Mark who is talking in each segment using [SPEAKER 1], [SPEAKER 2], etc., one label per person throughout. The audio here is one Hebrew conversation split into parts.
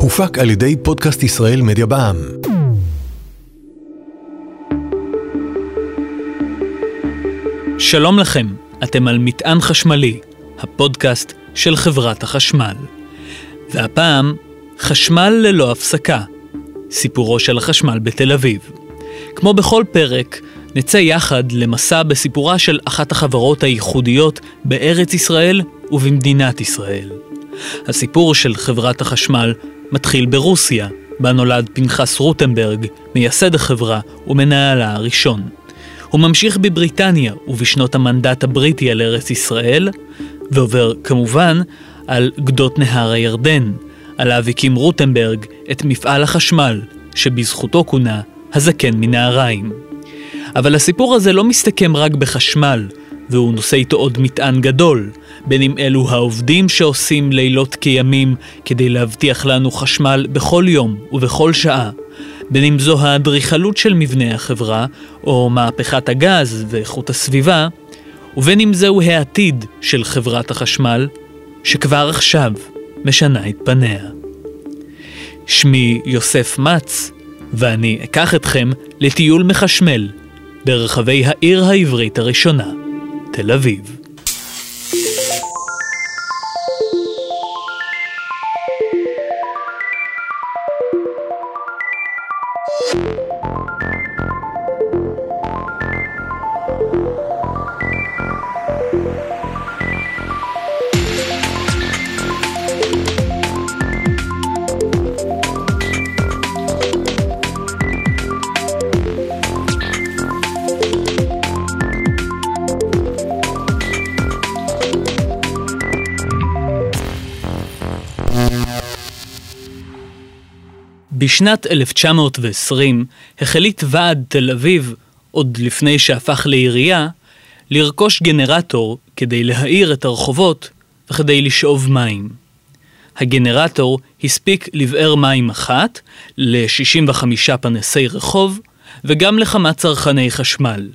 [SPEAKER 1] הופק על ידי פודקאסט ישראל מדיה בע"מ.
[SPEAKER 2] שלום לכם, אתם על מטען חשמלי, הפודקאסט של חברת החשמל. והפעם, חשמל ללא הפסקה, סיפורו של החשמל בתל אביב. כמו בכל פרק, נצא יחד למסע בסיפורה של אחת החברות הייחודיות בארץ ישראל ובמדינת ישראל. הסיפור של חברת החשמל מתחיל ברוסיה, בה נולד פנחס רוטנברג, מייסד החברה ומנהלה הראשון. הוא ממשיך בבריטניה ובשנות המנדט הבריטי על ארץ ישראל, ועובר כמובן על גדות נהר הירדן, עליו הקים רוטנברג את מפעל החשמל, שבזכותו כונה הזקן מנהריים. אבל הסיפור הזה לא מסתכם רק בחשמל, והוא נושא איתו עוד מטען גדול, בין אם אלו העובדים שעושים לילות כימים כדי להבטיח לנו חשמל בכל יום ובכל שעה, בין אם זו האדריכלות של מבנה החברה, או מהפכת הגז ואיכות הסביבה, ובין אם זהו העתיד של חברת החשמל, שכבר עכשיו משנה את פניה. שמי יוסף מצ, ואני אקח אתכם לטיול מחשמל ברחבי העיר העברית הראשונה, תל אביב. בשנת 1920 החליט ועד תל אביב, עוד לפני שהפך לעירייה, לרכוש גנרטור כדי להאיר את הרחובות וכדי לשאוב מים. הגנרטור הספיק לבאר מים אחת ל-65 פנסי רחוב וגם לכמה צרכני חשמל.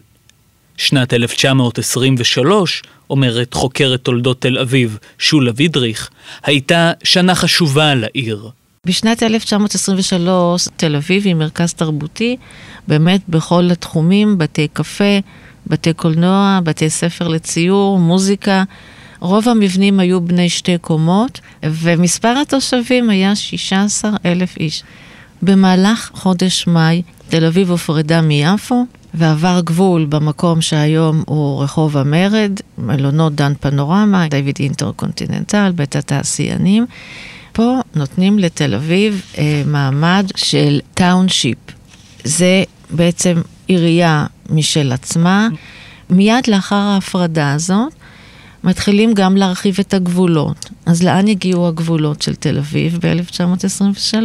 [SPEAKER 2] שנת 1923, אומרת חוקרת תולדות תל אביב, שולה וידריך, הייתה שנה חשובה לעיר.
[SPEAKER 3] בשנת 1923 תל אביב היא מרכז תרבותי, באמת בכל התחומים, בתי קפה, בתי קולנוע, בתי ספר לציור, מוזיקה. רוב המבנים היו בני שתי קומות, ומספר התושבים היה 16 אלף איש. במהלך חודש מאי תל אביב הופרדה מיפו, ועבר גבול במקום שהיום הוא רחוב המרד, מלונות דן פנורמה, דיוויד אינטרקונטיננטל, בית התעשיינים. פה נותנים לתל אביב אה, מעמד של township. זה בעצם עירייה משל עצמה. מיד לאחר ההפרדה הזאת, מתחילים גם להרחיב את הגבולות. אז לאן הגיעו הגבולות של תל אביב ב-1923?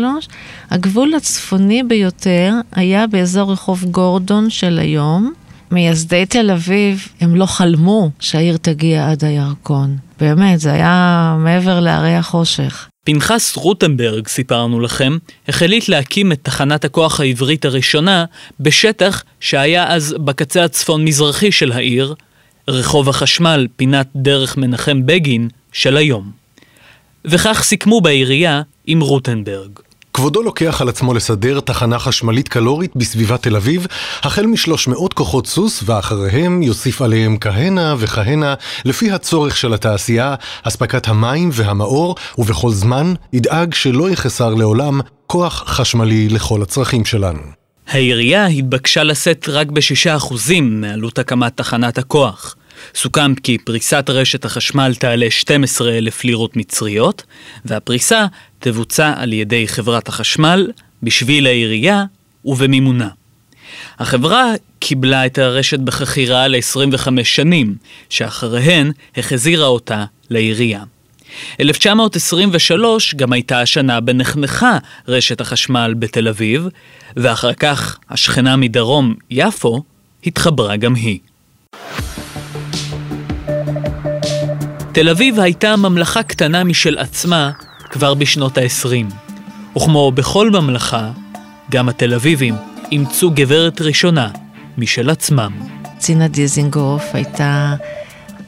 [SPEAKER 3] הגבול הצפוני ביותר היה באזור רחוב גורדון של היום. מייסדי תל אביב, הם לא חלמו שהעיר תגיע עד הירקון. באמת, זה היה מעבר להרי החושך.
[SPEAKER 2] פנחס רוטנברג, סיפרנו לכם, החליט להקים את תחנת הכוח העברית הראשונה בשטח שהיה אז בקצה הצפון-מזרחי של העיר, רחוב החשמל, פינת דרך מנחם בגין של היום. וכך סיכמו בעירייה עם רוטנברג.
[SPEAKER 1] כבודו לוקח על עצמו לסדר תחנה חשמלית קלורית בסביבת תל אביב, החל משלוש מאות כוחות סוס, ואחריהם יוסיף עליהם כהנה וכהנה, לפי הצורך של התעשייה, אספקת המים והמאור, ובכל זמן ידאג שלא יחסר לעולם כוח חשמלי לכל הצרכים שלנו.
[SPEAKER 2] העירייה התבקשה לשאת רק ב-6% מעלות הקמת תחנת הכוח. סוכם כי פריסת רשת החשמל תעלה 12,000 לירות מצריות, והפריסה תבוצע על ידי חברת החשמל בשביל העירייה ובמימונה. החברה קיבלה את הרשת בחכירה ל-25 שנים, שאחריהן החזירה אותה לעירייה. 1923 גם הייתה השנה בנחנכה רשת החשמל בתל אביב, ואחר כך השכנה מדרום, יפו, התחברה גם היא. תל אביב הייתה ממלכה קטנה משל עצמה כבר בשנות ה-20. וכמו בכל ממלכה, גם התל אביבים אימצו גברת ראשונה משל עצמם.
[SPEAKER 3] צינה דיזינגוף הייתה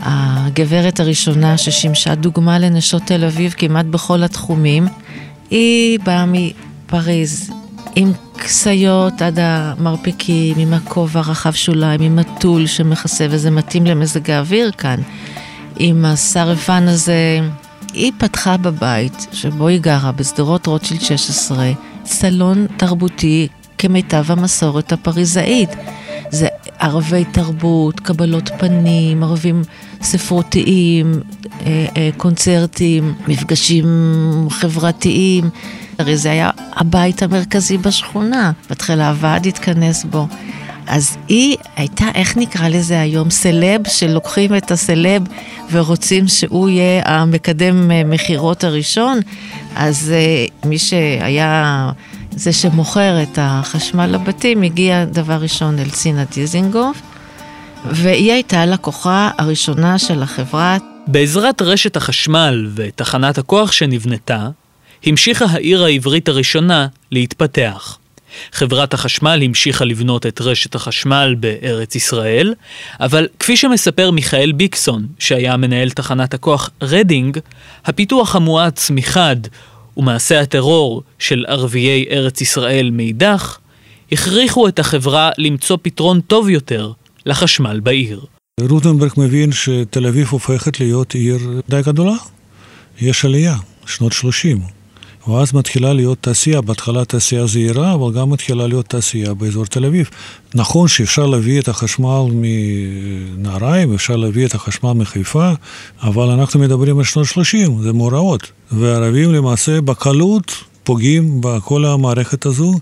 [SPEAKER 3] הגברת הראשונה ששימשה דוגמה לנשות תל אביב כמעט בכל התחומים. היא באה מפריז, עם כסיות עד המרפקים, עם הכובע רחב שוליים, עם הטול שמכסה, וזה מתאים למזג האוויר כאן, עם השרפן הזה. היא פתחה בבית שבו היא גרה, בשדרות רוטשילד 16, סלון תרבותי כמיטב המסורת הפריזאית. זה ערבי תרבות, קבלות פנים, ערבים ספרותיים, אה, אה, קונצרטים, מפגשים חברתיים. הרי זה היה הבית המרכזי בשכונה, בהתחלה הוועד התכנס בו. אז היא הייתה, איך נקרא לזה היום, סלב, שלוקחים את הסלב ורוצים שהוא יהיה המקדם אה, מכירות הראשון, אז מי שהיה זה שמוכר את החשמל לבתים, הגיע דבר ראשון אל צינה דיזינגוף, והיא הייתה הלקוחה הראשונה של החברה.
[SPEAKER 2] בעזרת רשת החשמל ותחנת הכוח שנבנתה, המשיכה העיר העברית הראשונה להתפתח. חברת החשמל המשיכה לבנות את רשת החשמל בארץ ישראל, אבל כפי שמספר מיכאל ביקסון, שהיה מנהל תחנת הכוח רדינג, הפיתוח המואץ מחד ומעשי הטרור של ערביי ארץ ישראל מאידך, הכריחו את החברה למצוא פתרון טוב יותר לחשמל בעיר.
[SPEAKER 4] רוטנברג מבין שתל אביב הופכת להיות עיר די גדולה. יש עלייה, שנות 30. ואז מתחילה להיות תעשייה, בהתחלה תעשייה זהירה, אבל גם מתחילה להיות תעשייה באזור תל אביב. נכון שאפשר להביא את החשמל מנהריים, אפשר להביא את החשמל מחיפה, אבל אנחנו מדברים על שנות 30, זה מאורעות. והערבים למעשה בקלות פוגעים בכל המערכת הזו,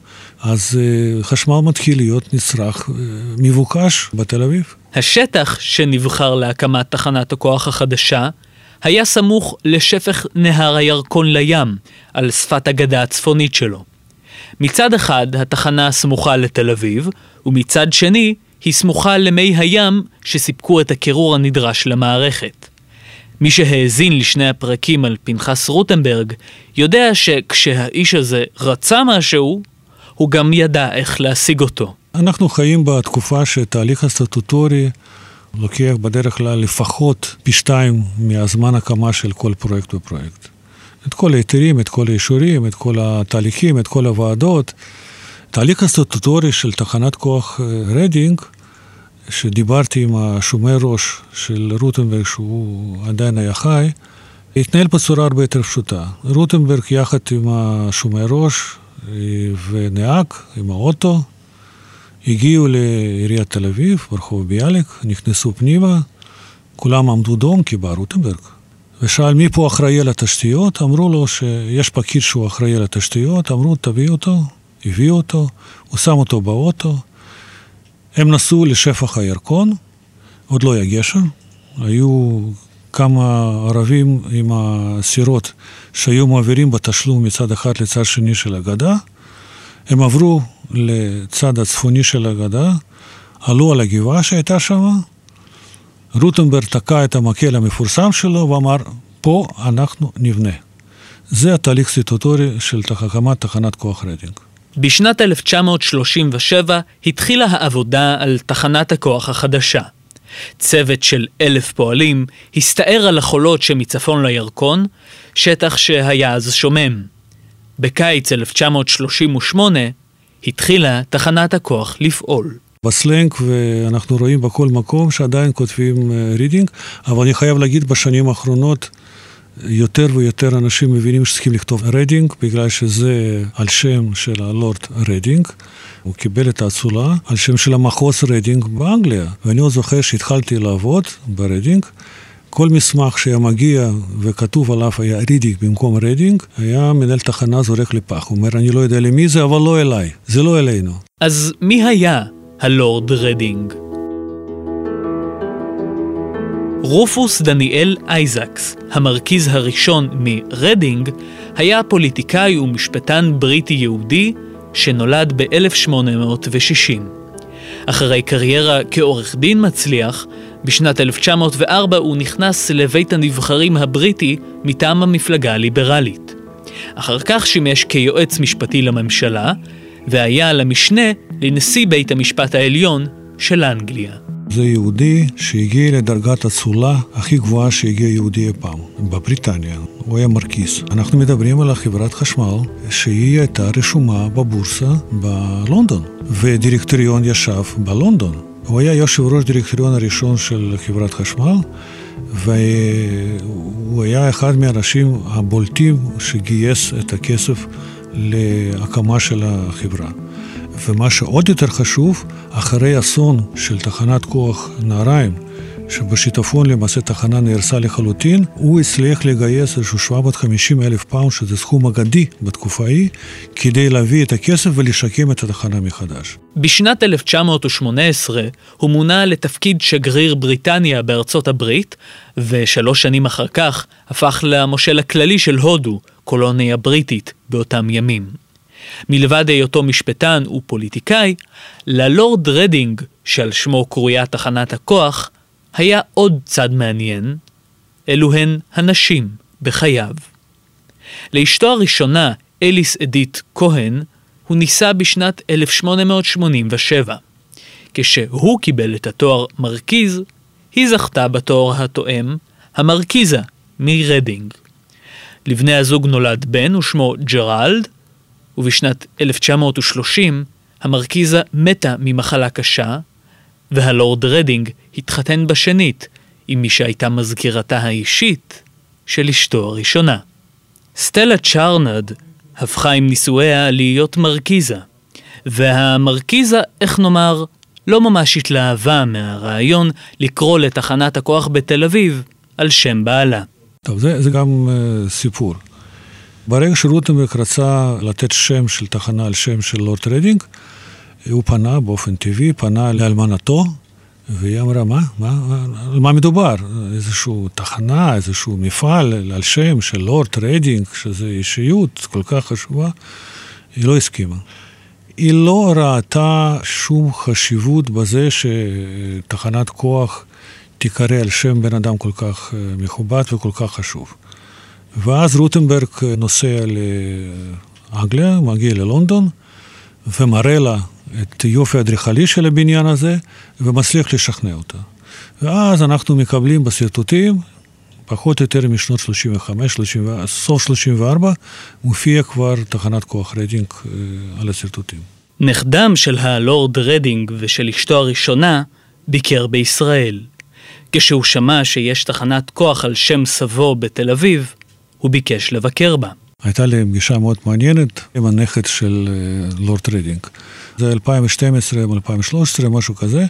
[SPEAKER 4] אז uh, חשמל מתחיל להיות נצרך, uh, מבוקש בתל אביב.
[SPEAKER 2] השטח שנבחר להקמת תחנת הכוח החדשה היה סמוך לשפך נהר הירקון לים, על שפת הגדה הצפונית שלו. מצד אחד, התחנה סמוכה לתל אביב, ומצד שני, היא סמוכה למי הים שסיפקו את הקירור הנדרש למערכת. מי שהאזין לשני הפרקים על פנחס רוטנברג, יודע שכשהאיש הזה רצה משהו, הוא גם ידע איך להשיג אותו.
[SPEAKER 4] אנחנו חיים בתקופה שתהליך הסטטוטורי לוקח בדרך כלל לפחות פי שתיים מהזמן הקמה של כל פרויקט ופרויקט. את כל ההיתרים, את כל האישורים, את כל התהליכים, את כל הוועדות. תהליך הסטטוטורי של תחנת כוח אה, רדינג, שדיברתי עם השומר ראש של רוטנברג, שהוא עדיין היה חי, התנהל בצורה הרבה יותר פשוטה. רוטנברג יחד עם השומר ראש אה, ונהג עם האוטו, הגיעו לעיריית תל אביב, ברחוב ביאליק, נכנסו פנימה, כולם עמדו דום כי בא רוטנברג. ושאל מי פה אחראי על התשתיות, אמרו לו שיש פקיד שהוא אחראי על התשתיות, אמרו תביא אותו, הביאו אותו, הוא שם אותו באוטו, הם נסעו לשפח הירקון, עוד לא היה גשר, היו כמה ערבים עם הסירות שהיו מעבירים בתשלום מצד אחד לצד שני של הגדה, הם עברו לצד הצפוני של הגדה, עלו על הגבעה שהייתה שם, רוטנברג תקע את המקל המפורסם שלו ואמר, פה אנחנו נבנה. זה התהליך סטטוטורי של הקמת תחנת כוח רדינג.
[SPEAKER 2] בשנת 1937 התחילה העבודה על תחנת הכוח החדשה. צוות של אלף פועלים הסתער על החולות שמצפון לירקון, שטח שהיה אז שומם. בקיץ 1938 התחילה תחנת הכוח לפעול.
[SPEAKER 4] בסלנג, ואנחנו רואים בכל מקום שעדיין כותבים רידינג, אה, אבל אני חייב להגיד בשנים האחרונות, יותר ויותר אנשים מבינים שצריכים לכתוב רדינג, בגלל שזה על שם של הלורד רדינג. הוא קיבל את האצולה על שם של המחוז רדינג באנגליה. ואני עוד זוכר שהתחלתי לעבוד ברדינג. כל מסמך שהיה מגיע וכתוב עליו היה רידינג במקום רדינג, היה מנהל תחנה זורק לפח. הוא אומר, אני לא יודע למי זה, אבל לא אליי. זה לא אלינו.
[SPEAKER 2] אז מי היה הלורד רדינג? רופוס דניאל אייזקס, המרכיז הראשון מרדינג, היה פוליטיקאי ומשפטן בריטי יהודי שנולד ב-1860. אחרי קריירה כעורך דין מצליח, בשנת 1904 הוא נכנס לבית הנבחרים הבריטי מטעם המפלגה הליברלית. אחר כך שימש כיועץ משפטי לממשלה, והיה למשנה לנשיא בית המשפט העליון של אנגליה.
[SPEAKER 4] זה יהודי שהגיע לדרגת אצולה הכי גבוהה שהגיע יהודי אי פעם, בבריטניה. הוא היה מרכיס. אנחנו מדברים על חברת חשמל שהיא הייתה רשומה בבורסה בלונדון, ודירקטוריון ישב בלונדון. הוא היה יושב ראש דירקטוריון הראשון של חברת חשמל, והוא היה אחד מהאנשים הבולטים שגייס את הכסף להקמה של החברה. ומה שעוד יותר חשוב, אחרי אסון של תחנת כוח נהריים, שבשיטפון למעשה תחנה נהרסה לחלוטין, הוא הצליח לגייס איזשהו 750 אלף פאונד, שזה סכום אגדי בתקופה ההיא, כדי להביא את הכסף ולשקם את התחנה מחדש.
[SPEAKER 2] בשנת 1918 הוא מונה לתפקיד שגריר בריטניה בארצות הברית, ושלוש שנים אחר כך הפך למושל הכללי של הודו, קולוניה בריטית, באותם ימים. מלבד היותו משפטן ופוליטיקאי, ללורד רדינג, שעל שמו קרויה תחנת הכוח, היה עוד צד מעניין, אלו הן הנשים בחייו. לאשתו הראשונה, אליס אדית כהן, הוא נישא בשנת 1887. כשהוא קיבל את התואר מרכיז, היא זכתה בתואר התואם, המרכיזה, מרדינג. לבני הזוג נולד בן ושמו ג'רלד, ובשנת 1930 המרכיזה מתה ממחלה קשה, והלורד רדינג התחתן בשנית עם מי שהייתה מזכירתה האישית של אשתו הראשונה. סטלה צ'ארנד הפכה עם נישואיה להיות מרכיזה, והמרכיזה, איך נאמר, לא ממש התלהבה מהרעיון לקרוא לתחנת הכוח בתל אביב על שם בעלה.
[SPEAKER 4] טוב, זה, זה גם אה, סיפור. ברגע שרוטנברג רצה לתת שם של תחנה על שם של לורד רדינג, הוא פנה באופן טבעי, פנה לאלמנתו, והיא אמרה, מה? מה? על מה מדובר? איזושהי תחנה, איזשהו מפעל על שם של לורד רדינג, שזו אישיות כל כך חשובה, היא לא הסכימה. היא לא ראתה שום חשיבות בזה שתחנת כוח תיקרא על שם בן אדם כל כך אה, מכובד וכל כך חשוב. ואז רוטנברג נוסע לאנגליה, מגיע ללונדון, ומראה לה את יופי האדריכלי של הבניין הזה, ומצליח לשכנע אותה. ואז אנחנו מקבלים בשרטוטים, פחות או יותר משנות 35, 30, סוף 34, מופיע כבר תחנת כוח רדינג אה, על השרטוטים.
[SPEAKER 2] נכדם של הלורד רדינג ושל אשתו הראשונה ביקר בישראל. כשהוא שמע שיש תחנת כוח על שם סבו בתל אביב, הוא ביקש לבקר בה.
[SPEAKER 4] הייתה לי פגישה מאוד מעניינת עם הנכד של אה, לורד רדינג. זה 2012 או 2013, משהו כזה.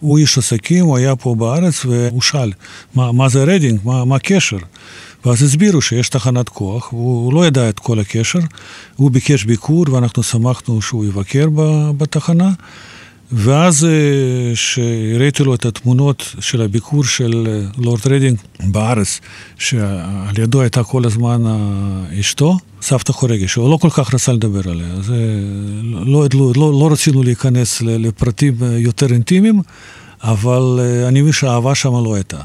[SPEAKER 4] הוא איש עסקים, הוא היה פה בארץ, והוא שאל, מה, מה זה רדינג? מה, מה הקשר? ואז הסבירו שיש תחנת כוח, הוא לא ידע את כל הקשר. הוא ביקש ביקור, ואנחנו שמחנו שהוא יבקר בתחנה. ואז שהראיתי לו את התמונות של הביקור של אה, לורד רדינג בארץ, שעל ידו הייתה כל הזמן אשתו, סבתא חורגי, שהוא לא כל כך רצה לדבר עליה. אז לא, לא, לא, לא רצינו להיכנס לפרטים אה, יותר אינטימיים, אבל אה, אני מבין שהאהבה שם לא הייתה.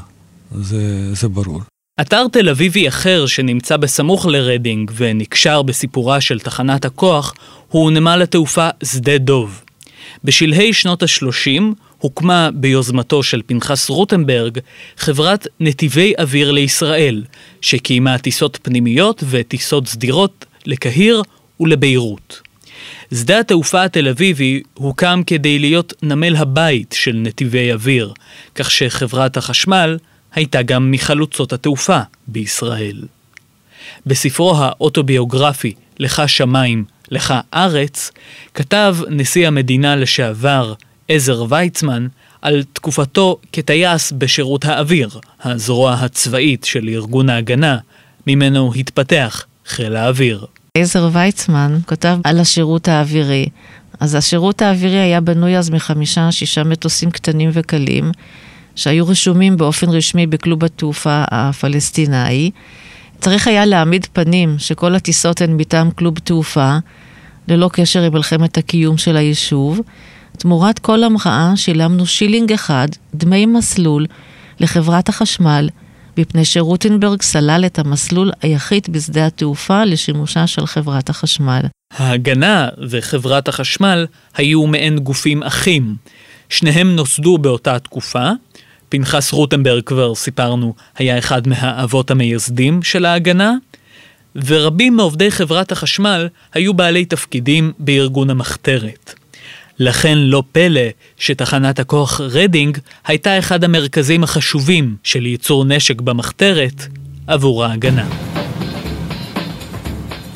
[SPEAKER 4] זה, זה ברור.
[SPEAKER 2] אתר תל אביבי אחר שנמצא בסמוך לרדינג ונקשר בסיפורה של תחנת הכוח הוא נמל התעופה שדה דוב. בשלהי שנות ה-30 הוקמה ביוזמתו של פנחס רוטנברג חברת נתיבי אוויר לישראל, שקיימה טיסות פנימיות וטיסות סדירות לקהיר ולביירות. שדה התעופה התל אביבי הוקם כדי להיות נמל הבית של נתיבי אוויר, כך שחברת החשמל הייתה גם מחלוצות התעופה בישראל. בספרו האוטוביוגרפי "לך שמיים, לך ארץ, כתב נשיא המדינה לשעבר עזר ויצמן על תקופתו כטייס בשירות האוויר, הזרוע הצבאית של ארגון ההגנה, ממנו התפתח חיל האוויר.
[SPEAKER 3] עזר ויצמן כותב על השירות האווירי. אז השירות האווירי היה בנוי אז מחמישה, שישה מטוסים קטנים וקלים, שהיו רשומים באופן רשמי בכלוב התעופה הפלסטיני. צריך היה להעמיד פנים שכל הטיסות הן מטעם כלוב תעופה, ללא קשר עם מלחמת הקיום של היישוב. תמורת כל המראה שילמנו שילינג אחד, דמי מסלול, לחברת החשמל, מפני שרוטנברג סלל את המסלול היחיד בשדה התעופה לשימושה של חברת החשמל.
[SPEAKER 2] ההגנה וחברת החשמל היו מעין גופים אחים, שניהם נוסדו באותה תקופה. פנחס רוטנברג, כבר סיפרנו, היה אחד מהאבות המייסדים של ההגנה, ורבים מעובדי חברת החשמל היו בעלי תפקידים בארגון המחתרת. לכן לא פלא שתחנת הכוח רדינג הייתה אחד המרכזים החשובים של ייצור נשק במחתרת עבור ההגנה.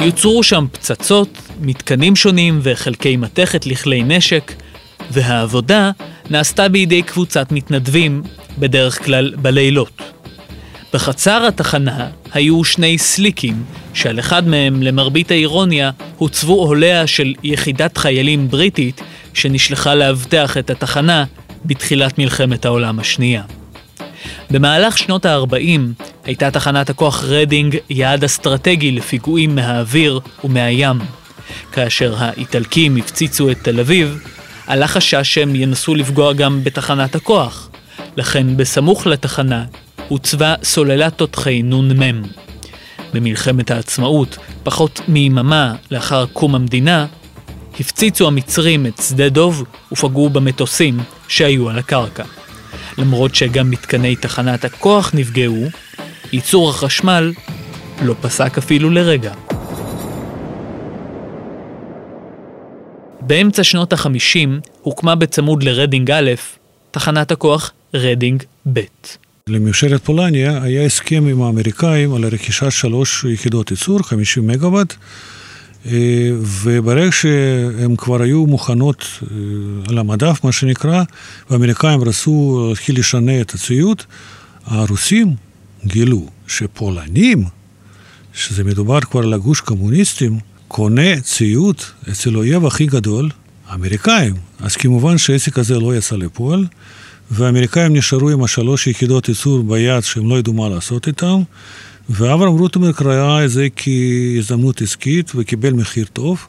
[SPEAKER 2] יוצרו שם פצצות, מתקנים שונים וחלקי מתכת לכלי נשק, והעבודה נעשתה בידי קבוצת מתנדבים, בדרך כלל בלילות. בחצר התחנה היו שני סליקים, שעל אחד מהם, למרבית האירוניה, הוצבו עוליה של יחידת חיילים בריטית שנשלחה לאבטח את התחנה בתחילת מלחמת העולם השנייה. במהלך שנות ה-40 הייתה תחנת הכוח רדינג יעד אסטרטגי לפיגועים מהאוויר ומהים. כאשר האיטלקים הפציצו את תל אביב, עלה חשש שהם ינסו לפגוע גם בתחנת הכוח. לכן בסמוך לתחנה הוצבה סוללת תותחי נ"מ. במלחמת העצמאות, פחות מיממה לאחר קום המדינה, הפציצו המצרים את שדה דוב ופגעו במטוסים שהיו על הקרקע. למרות שגם מתקני תחנת הכוח נפגעו, ייצור החשמל לא פסק אפילו לרגע. באמצע שנות ה-50 הוקמה בצמוד לרדינג א', תחנת הכוח רדינג ב'.
[SPEAKER 4] לממשלת פולניה היה הסכם עם האמריקאים על רכישת שלוש יחידות ייצור, 50 מגוואט, אה, וברגע שהן כבר היו מוכנות אה, על המדף, מה שנקרא, והאמריקאים רצו להתחיל לשנע את הציוד, הרוסים גילו שפולנים, שזה מדובר כבר על הגוש קומוניסטים, קונה ציוד אצל האויב הכי גדול, האמריקאים. אז כמובן שהעסק הזה לא יצא לפועל, והאמריקאים נשארו עם השלוש יחידות ייצור ביד שהם לא ידעו מה לעשות איתם, ואברהם רוטנברג ראה את זה כהזדמנות עסקית וקיבל מחיר טוב.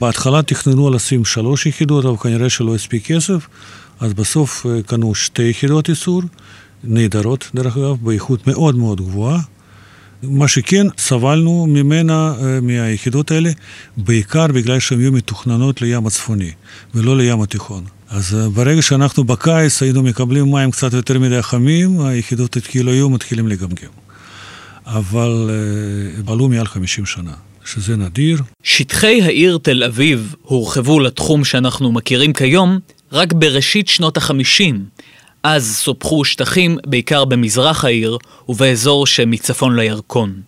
[SPEAKER 4] בהתחלה תכננו לשים שלוש יחידות, אבל כנראה שלא הספיק כסף, אז בסוף אה, קנו שתי יחידות ייצור, נהדרות דרך אגב, באיכות מאוד מאוד גבוהה. מה שכן, סבלנו ממנה, אה, מהיחידות האלה, בעיקר בגלל שהן היו מתוכננות לים הצפוני, ולא לים התיכון. אז אה, ברגע שאנחנו בקיץ היינו מקבלים מים קצת יותר מדי חמים, היחידות כאילו היו מתחילים לגמגם. אבל uh, עלו מעל 50 שנה, שזה נדיר.
[SPEAKER 2] שטחי העיר תל אביב הורחבו לתחום שאנחנו מכירים כיום רק בראשית שנות ה-50. אז סופחו שטחים בעיקר במזרח העיר ובאזור שמצפון לירקון.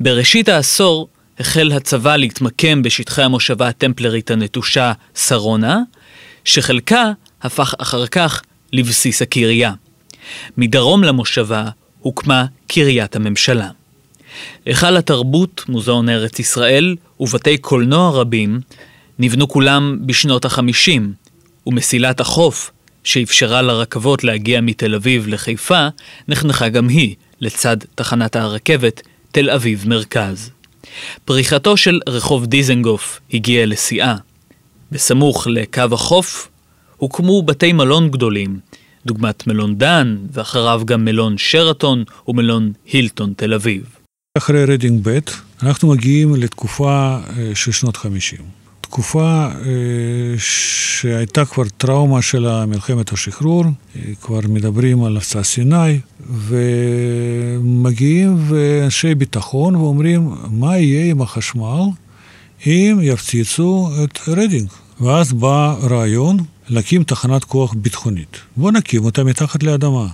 [SPEAKER 2] בראשית העשור החל הצבא להתמקם בשטחי המושבה הטמפלרית הנטושה שרונה, שחלקה הפך אחר כך לבסיס הקריה. מדרום למושבה הוקמה קריית הממשלה. היכל התרבות, מוזיאון ארץ ישראל ובתי קולנוע רבים נבנו כולם בשנות החמישים, ומסילת החוף, שאפשרה לרכבות להגיע מתל אביב לחיפה, נחנכה גם היא לצד תחנת הרכבת תל אביב מרכז. פריחתו של רחוב דיזנגוף הגיעה לשיאה. בסמוך לקו החוף הוקמו בתי מלון גדולים, דוגמת מלון דן, ואחריו גם מלון שרתון ומלון הילטון תל אביב.
[SPEAKER 4] אחרי רדינג ב', אנחנו מגיעים לתקופה אה, של שנות 50. תקופה אה, שהייתה כבר טראומה של מלחמת השחרור, אה, כבר מדברים על המבצע סיני, ומגיעים אנשי ביטחון ואומרים, מה יהיה עם החשמל אם יפציצו את רדינג? ואז בא רעיון להקים תחנת כוח ביטחונית. בואו נקים אותה מתחת לאדמה.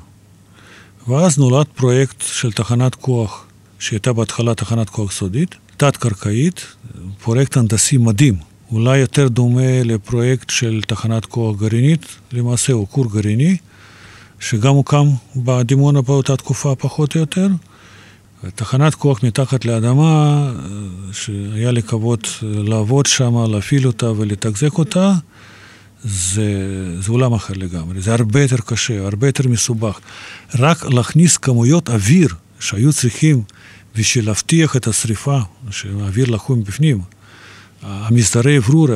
[SPEAKER 4] ואז נולד פרויקט של תחנת כוח, שהייתה בהתחלה תחנת כוח סודית, תת-קרקעית, פרויקט הנדסי מדהים. אולי יותר דומה לפרויקט של תחנת כוח גרעינית, למעשה הוא כור גרעיני, שגם הוקם בדימונה באותה תקופה פחות או יותר. תחנת כוח מתחת לאדמה, שהיה כבוד לעבוד שם, להפעיל אותה ולתחזק אותה, זה, זה עולם אחר לגמרי, זה הרבה יותר קשה, הרבה יותר מסובך. רק להכניס כמויות אוויר שהיו צריכים בשביל להבטיח את השריפה, שהאוויר לחום בפנים. הסידורי אוורור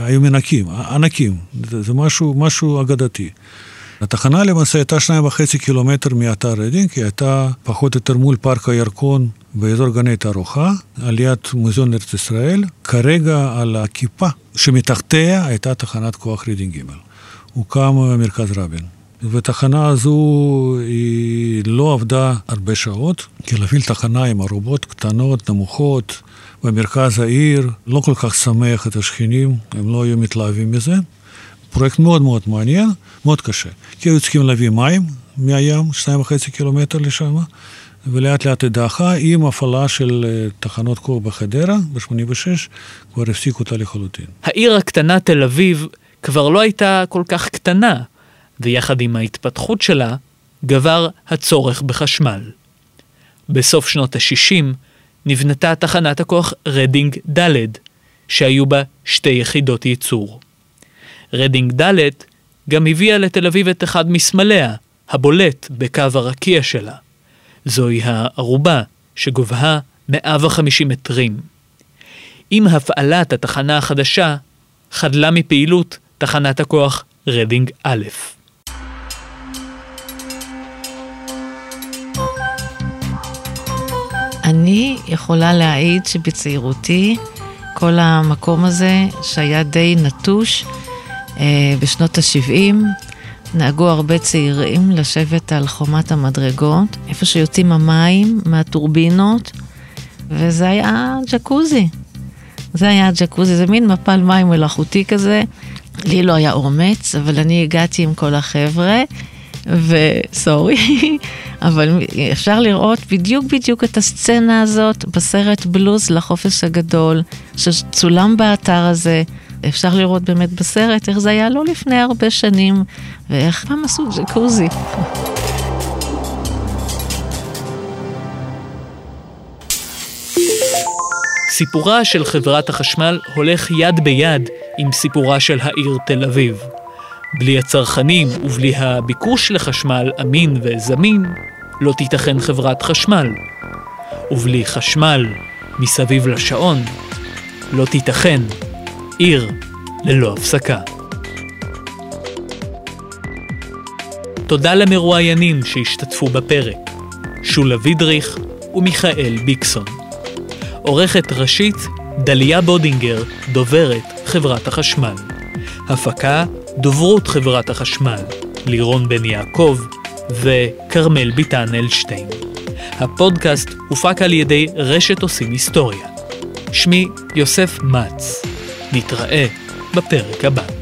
[SPEAKER 4] היו ענקים, ענקים, זה משהו, משהו אגדתי. התחנה למעשה הייתה שניים וחצי קילומטר מאתר רדינג, היא הייתה פחות או יותר מול פארק הירקון באזור גני תערוכה, על יד מוזיאון ארץ ישראל. כרגע על הכיפה שמתחתיה הייתה תחנת כוח רדינג ג'. הוקם מרכז רבין. והתחנה הזו היא לא עבדה הרבה שעות, כי להפעיל תחנה עם ארובות קטנות, נמוכות, במרכז העיר, לא כל כך שמח את השכנים, הם לא היו מתלהבים מזה. פרויקט מאוד מאוד מעניין, מאוד קשה. כי היו צריכים להביא מים מהים, שניים וחצי קילומטר לשם, ולאט לאט היא דעכה עם הפעלה של אה, תחנות כוח בחדרה, ב-86, כבר הפסיקו אותה לחלוטין.
[SPEAKER 2] העיר הקטנה תל אביב כבר לא הייתה כל כך קטנה, ויחד עם ההתפתחות שלה, גבר הצורך בחשמל. בסוף שנות ה-60 נבנתה תחנת הכוח רדינג ד', שהיו בה שתי יחידות ייצור. רדינג ד' גם הביאה לתל אביב את אחד מסמליה, הבולט בקו הרקיע שלה. זוהי הארובה שגובהה 150 מטרים. עם הפעלת התחנה החדשה, חדלה מפעילות תחנת הכוח רדינג א'.
[SPEAKER 3] אני יכולה להעיד שבצעירותי, כל המקום הזה, שהיה די נטוש אה, בשנות ה-70, נהגו הרבה צעירים לשבת על חומת המדרגות, איפה שיוצאים המים מהטורבינות, וזה היה ג'קוזי. זה היה ג'קוזי, זה מין מפל מים מלאכותי כזה. לי לא היה אומץ, אבל אני הגעתי עם כל החבר'ה, וסורי, אבל אפשר לראות בדיוק בדיוק את הסצנה הזאת בסרט בלוז לחופש הגדול, שצולם באתר הזה. אפשר לראות באמת בסרט איך זה היה לא לפני הרבה שנים, ואיך פעם עשו ג'קוזי.
[SPEAKER 2] סיפורה של חברת החשמל הולך יד ביד עם סיפורה של העיר תל אביב. בלי הצרכנים ובלי הביקוש לחשמל אמין וזמין, לא תיתכן חברת חשמל. ובלי חשמל מסביב לשעון, לא תיתכן עיר ללא הפסקה. תודה למרואיינים שהשתתפו בפרק, שולה וידריך ומיכאל ביקסון. עורכת ראשית, דליה בודינגר, דוברת חברת החשמל. הפקה, דוברות חברת החשמל, לירון בן יעקב וכרמל ביטן אלשטיין. הפודקאסט הופק על ידי רשת עושים היסטוריה. שמי יוסף מצ. נתראה בפרק הבא.